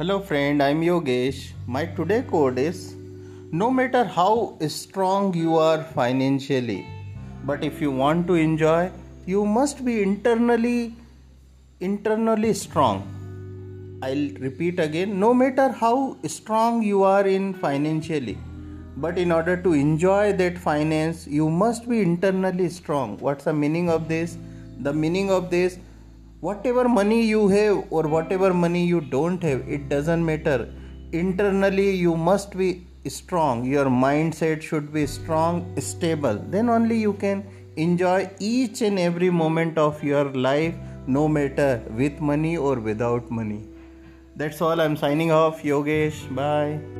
Hello friend, I'm Yogesh. My today code is no matter how strong you are financially, but if you want to enjoy, you must be internally internally strong. I'll repeat again, no matter how strong you are in financially, but in order to enjoy that finance, you must be internally strong. What's the meaning of this? The meaning of this whatever money you have or whatever money you don't have it doesn't matter. Internally you must be strong. Your mindset should be strong stable. Then only you can enjoy each and every moment of your life no matter with money or without money. That's all. I'm signing off. Yogesh bye